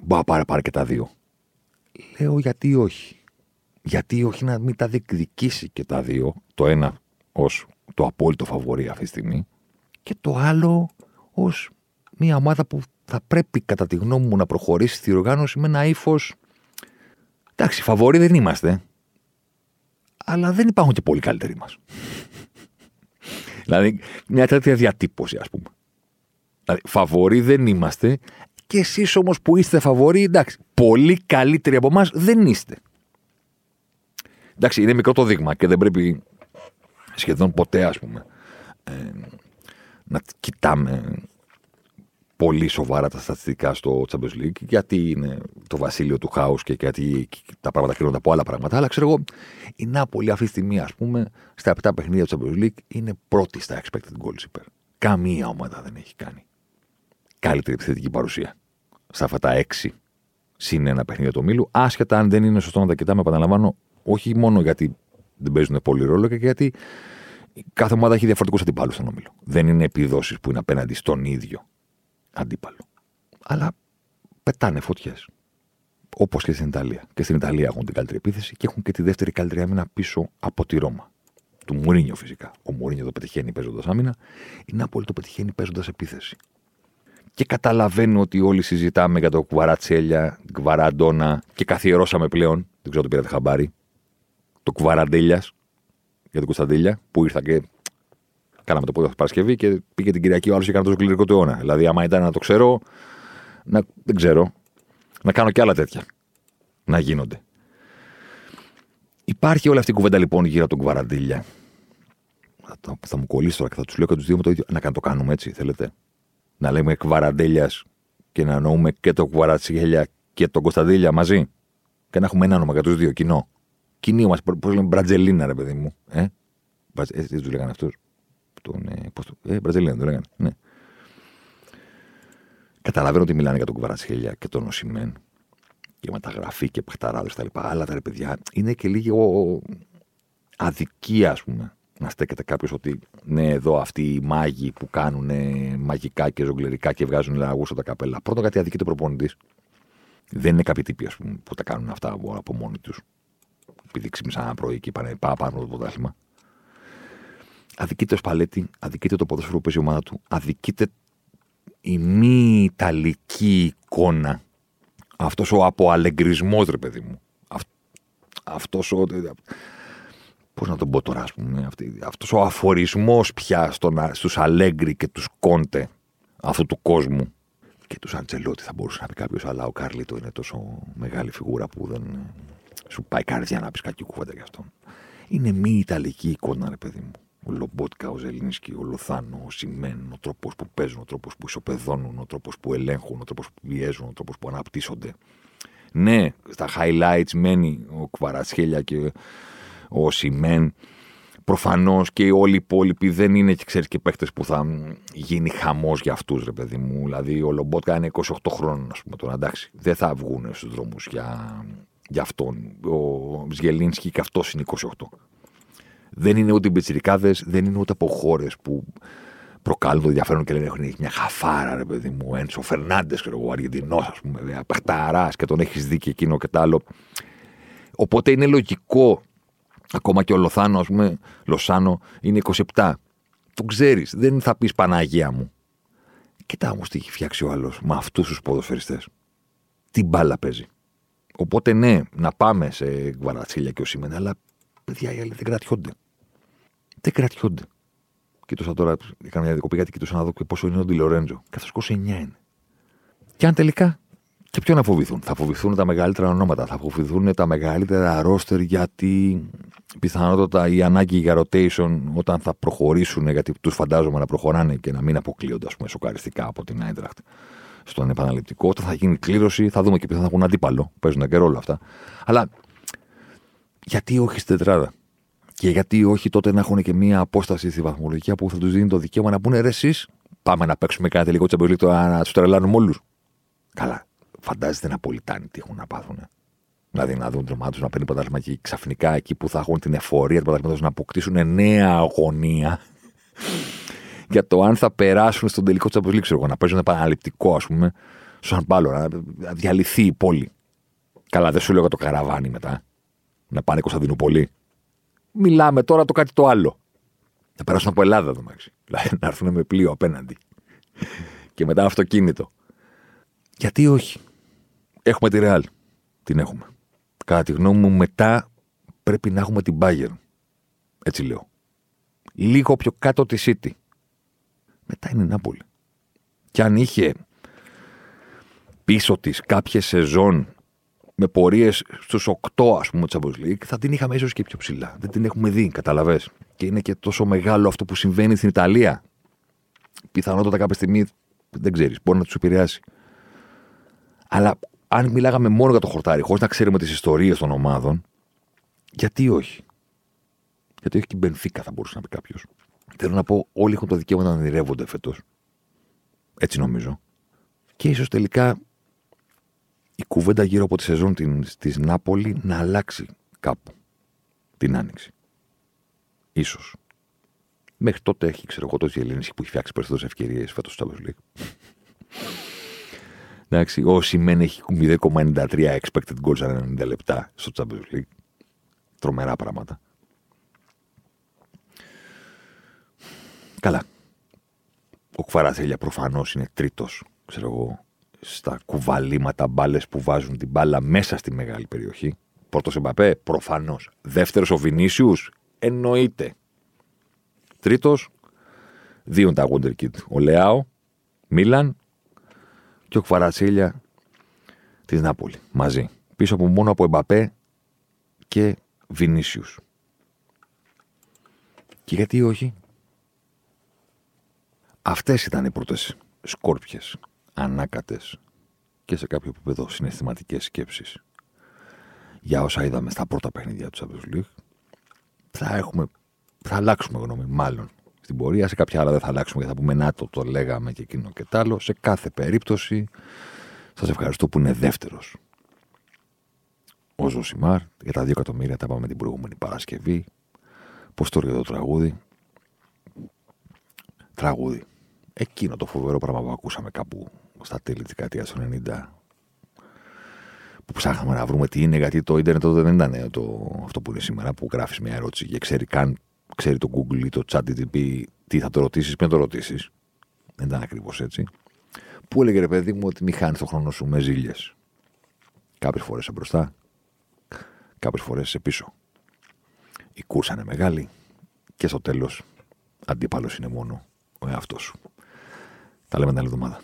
μπα πάρε πάρε και τα δύο. Λέω γιατί όχι. Γιατί όχι να μην τα διεκδικήσει και τα δύο. Το ένα ως το απόλυτο φαβορή αυτή τη στιγμή. Και το άλλο ως μια ομάδα που θα πρέπει, κατά τη γνώμη μου, να προχωρήσει στη οργάνωση με ένα ύφος. Εντάξει, φαβορή δεν είμαστε. Αλλά δεν υπάρχουν και πολύ καλύτεροι μας. δηλαδή, μια τέτοια διατύπωση, ας πούμε. Δηλαδή, φαβορή δεν είμαστε. Και εσείς όμως που είστε φαβορή, εντάξει, πολύ καλύτεροι από εμάς δεν είστε. Εντάξει, είναι μικρό το δείγμα και δεν πρέπει σχεδόν ποτέ, ας πούμε, ε, να κοιτάμε πολύ σοβαρά τα στατιστικά στο Champions League, γιατί είναι το βασίλειο του χάους και γιατί τα πράγματα κρίνονται από άλλα πράγματα. Αλλά ξέρω εγώ, η Νάπολη αυτή τη στιγμή, ας πούμε, στα 7 παιχνίδια του Champions League είναι πρώτη στα expected goals υπέρ. Καμία ομάδα δεν έχει κάνει καλύτερη επιθετική παρουσία. Στα αυτά τα 6 συν ένα παιχνίδι του Μήλου, άσχετα αν δεν είναι σωστό να τα κοιτάμε, επαναλαμβάνω, όχι μόνο γιατί δεν παίζουν πολύ ρόλο και γιατί κάθε ομάδα έχει διαφορετικούς αντιπάλους στον όμιλο. Δεν είναι επιδόσεις που είναι απέναντι στον ίδιο αντίπαλο. Αλλά πετάνε φωτιές. Όπως και στην Ιταλία. Και στην Ιταλία έχουν την καλύτερη επίθεση και έχουν και τη δεύτερη καλύτερη άμυνα πίσω από τη Ρώμα. Του Μουρίνιο φυσικά. Ο Μουρίνιο το πετυχαίνει παίζοντας άμυνα. Η Νάπολη το πετυχαίνει παίζοντας επίθεση. Και καταλαβαίνω ότι όλοι συζητάμε για το Κουβαρατσέλια, Κουβαραντόνα και καθιερώσαμε πλέον, δεν ξέρω το πήρατε χαμπάρι, το Κουβαραντέλιας για την Κωνσταντέλια που ήρθα και Κάναμε το πόδι Παρασκευή και πήγε την Κυριακή ο άλλος και έκανε το κληρικό του αιώνα. Δηλαδή, άμα ήταν να το ξέρω, να, δεν ξέρω, να κάνω και άλλα τέτοια. Να γίνονται. Υπάρχει όλη αυτή η κουβέντα λοιπόν γύρω από τον Κουβαραντήλια. Θα, θα μου κολλήσει τώρα και θα τους λέω και τους δύο με το ίδιο. Να το κάνουμε έτσι, θέλετε. Να λέμε Κουβαραντέλιας και να εννοούμε και τον Κουβαρατσιγέλια και τον Κωνσταντήλια μαζί. Και να έχουμε ένα όνομα για τους δύο, κοινό. Κοινή μας, πώς λέμε, Μπρατζελίνα, ρε παιδί μου. Ε; Έτσι δεν τους λέγανε αυτούς τον. Ε, πώς το, ε, Μπραζιλιάνο, το λέγανε. Ναι. Καταλαβαίνω ότι μιλάνε για τον Κουβαρατσχέλια και τον Οσημέν και μεταγραφή και παιχταράδες κτλ. Αλλά τα ρε παιδιά είναι και λίγο αδικία, ας πούμε, να στέκεται κάποιος ότι ναι, εδώ αυτοί οι μάγοι που κάνουν μαγικά και ζογκλερικά και βγάζουν λαγούς τα καπέλα. Πρώτον, κάτι αδικείται προπονητής. Δεν είναι κάποιοι τύποι πούμε, που τα κάνουν αυτά από μόνοι τους. Επειδή ξύπνησαν ένα πρωί και είπαν Πάω πάνω το πρωτάθλημα αδικείται ο Σπαλέτη, αδικείται το ποδόσφαιρο που παίζει η ομάδα του, αδικείται η μη ιταλική εικόνα. Αυτός ο αποαλεγκρισμός, ρε παιδί μου. Αυτός ο. Πώς να τον πω τώρα, ας πούμε. Αυτός ο αφορισμός πια στους Αλέγκρι και τους Κόντε αυτού του κόσμου. Και τους Αντζελότη θα μπορούσε να πει κάποιος, αλλά ο Κάρλιτο είναι τόσο μεγάλη φιγούρα που δεν σου πάει καρδιά να πεις κάτι κουβέντα για αυτόν. Είναι μη ιταλική εικόνα, ρε παιδί μου ο Λομπότκα, ο Ζελίνσκι, ο Λοθάνο, ο Σιμέν, ο τρόπος που παίζουν, ο τρόπος που ισοπεδώνουν, ο τρόπος που ελέγχουν, ο τρόπος που πιέζουν, ο τρόπος που αναπτύσσονται. Ναι, στα highlights μένει ο Κβαρατσχέλια και ο Σιμέν. Προφανώς και όλοι οι υπόλοιποι δεν είναι και ξέρεις και παίχτε που θα γίνει χαμός για αυτούς, ρε παιδί μου. Δηλαδή, ο Λομπότκα είναι 28 χρόνων, ας πούμε τώρα. Εντάξει, δεν θα βγουν στους δρόμους για, για αυτόν. Ο Ζγελίνσκι και αυτός είναι 28 δεν είναι ούτε μπετσυρικάδες, δεν είναι ούτε από χώρες που προκάλουν το ενδιαφέρον και λένε έχουν μια χαφάρα, ρε παιδί μου. Ένσο Φερνάντες, ξέρω εγώ, Αργεντινός, ας πούμε, παχταράς και τον έχεις δει και εκείνο και τ' άλλο. Οπότε είναι λογικό, ακόμα και ο Λοθάνο, ας πούμε, Λοσάνο είναι 27. Το ξέρεις, δεν θα πεις Παναγία μου. Κοιτά όμως τι έχει φτιάξει ο άλλος με αυτούς τους ποδοσφαιριστές. Τι μπάλα παίζει. Οπότε ναι, να πάμε σε Γουαρατσίλια και ο Σίμεν, αλλά παιδιά οι άλλοι δεν κρατιόνται δεν κρατιόνται. Κοιτούσα τώρα, έκανα μια διακοπή γιατί κοιτούσα να δω πόσο είναι ο Ντιλορέντζο. Καθώς 29 είναι. Και αν τελικά. Και ποιο να φοβηθούν; Θα φοβηθούν τα μεγαλύτερα ονόματα. Θα φοβηθούν τα μεγαλύτερα ρόστερ γιατί πιθανότατα η ανάγκη για rotation όταν θα προχωρήσουν, γιατί τους φαντάζομαι να προχωράνε και να μην αποκλείονται ας πούμε, σοκαριστικά από την Άιντραχτ στον επαναληπτικό. Όταν θα γίνει κλήρωση, θα δούμε και ποιοι θα έχουν αντίπαλο. Παίζουν και ρόλο αυτά. Αλλά γιατί όχι στην τετράδα; Και γιατί όχι τότε να έχουν και μία απόσταση στη βαθμολογία που θα τους δίνει το δικαίωμα να πούνε ρε, εσείς, πάμε να παίξουμε κάτι τελικό τσαμπελί να τους τρελάνουμε όλους. Καλά. Φαντάζεστε να πολιτάνει τι έχουν να πάθουν. Δηλαδή να δουν τρομάτους να παίρνει πρωτάθλημα και ξαφνικά εκεί που θα έχουν την εφορία του πρωταθλήματο να αποκτήσουν νέα αγωνία για το αν θα περάσουν στον τελικό τσαμπελί, ξέρω να παίζουν επαναληπτικό, ας πούμε, σαν πάλο, να διαλυθεί η πόλη. Καλά, δεν σου λέω για το καραβάνι μετά. Να πάνε Κωνσταντινούπολη. Μιλάμε τώρα το κάτι το άλλο. Θα περάσουν από Ελλάδα εδώ μεταξύ. Δηλαδή να έρθουν με πλοίο απέναντι. και μετά αυτοκίνητο. Γιατί όχι; Έχουμε τη Real. Την έχουμε. Κατά τη γνώμη μου, μετά πρέπει να έχουμε την Bayern. Έτσι λέω. Λίγο πιο κάτω τη City. Μετά είναι η Νάπολη. Και αν είχε πίσω της κάποιες σεζόν με πορείες στους 8, ας πούμε, Champions League, θα την είχαμε ίσως και πιο ψηλά. Δεν την έχουμε δει, καταλαβέ. Και είναι και τόσο μεγάλο αυτό που συμβαίνει στην Ιταλία. Πιθανότατα κάποια στιγμή δεν ξέρεις, μπορεί να τους επηρεάσει. Αλλά αν μιλάγαμε μόνο για το χορτάρι, χωρίς να ξέρουμε τις ιστορίες των ομάδων, γιατί όχι; Γιατί όχι και η Μπενφίκα, θα μπορούσε να πει κάποιος. Θέλω να πω, όλοι έχουν το δικαίωμα να ονειρεύονται φέτος. Έτσι νομίζω. Και ίσως τελικά η κουβέντα γύρω από τη σεζόν της Νάπολη να αλλάξει κάπου την άνοιξη. Ίσως. Μέχρι τότε έχει, ξέρω εγώ, τόσο η που έχει φτιάξει περισσότερες ευκαιρίες φέτος στο Champions League. Εντάξει, ο Σιμέν έχει 0,93 expected goals ανά 90 λεπτά στο Champions League. Τρομερά πράγματα. Καλά. Ο Κφαραθέλια προφανώς είναι τρίτος, ξέρω εγώ, στα κουβαλήματα μπάλες που βάζουν την μπάλα μέσα στη μεγάλη περιοχή. Πρώτο Εμπαπέ, προφανώς. Δεύτερος ο Βινίσιους, εννοείται. Τρίτος, δύο τα Wonderkid. Ο Λεάο, Μίλαν και ο Κβαρατσίλια της Νάπολη. Μαζί. Πίσω από μόνο από Εμπαπέ και Βινίσιους. Και γιατί όχι. Αυτές ήταν οι πρώτες σκόρπιες ανάκατες και σε κάποιο επίπεδο συναισθηματικές σκέψεις για όσα είδαμε στα πρώτα παιχνίδια του Champions League. Θα, έχουμε, θα αλλάξουμε γνώμη, μάλλον στην πορεία. Σε κάποια άλλα δεν θα αλλάξουμε γιατί θα πούμε να το, το λέγαμε και εκείνο και τ' άλλο. Σε κάθε περίπτωση, σας ευχαριστώ που είναι δεύτερος. Ο Ζωσιμάρ για τα δύο εκατομμύρια τα πάμε την προηγούμενη Παρασκευή. Πώς το το τραγούδι; Τραγούδι. Εκείνο το φοβερό πράγμα που ακούσαμε κάπου στα τέλη της δεκαετίας του 90 που ψάχναμε να βρούμε τι είναι, γιατί το ίντερνετ τότε δεν ήταν το, αυτό που είναι σήμερα, που γράφεις μια ερώτηση και ξέρει καν, ξέρει το Google ή το ChatGPT τι θα το ρωτήσεις, πριν το ρωτήσεις. Δεν ήταν ακριβώς έτσι. Που έλεγε ρε παιδί μου ότι μη χάνεις το χρόνο σου με ζήλιες. Κάποιες φορές σε μπροστά, κάποιες φορές σε πίσω. Η κούρσα είναι μεγάλη και στο τέλος αντίπαλο είναι μόνο ο εαυτός σου. Τα λέμε την άλλη εβδομάδα.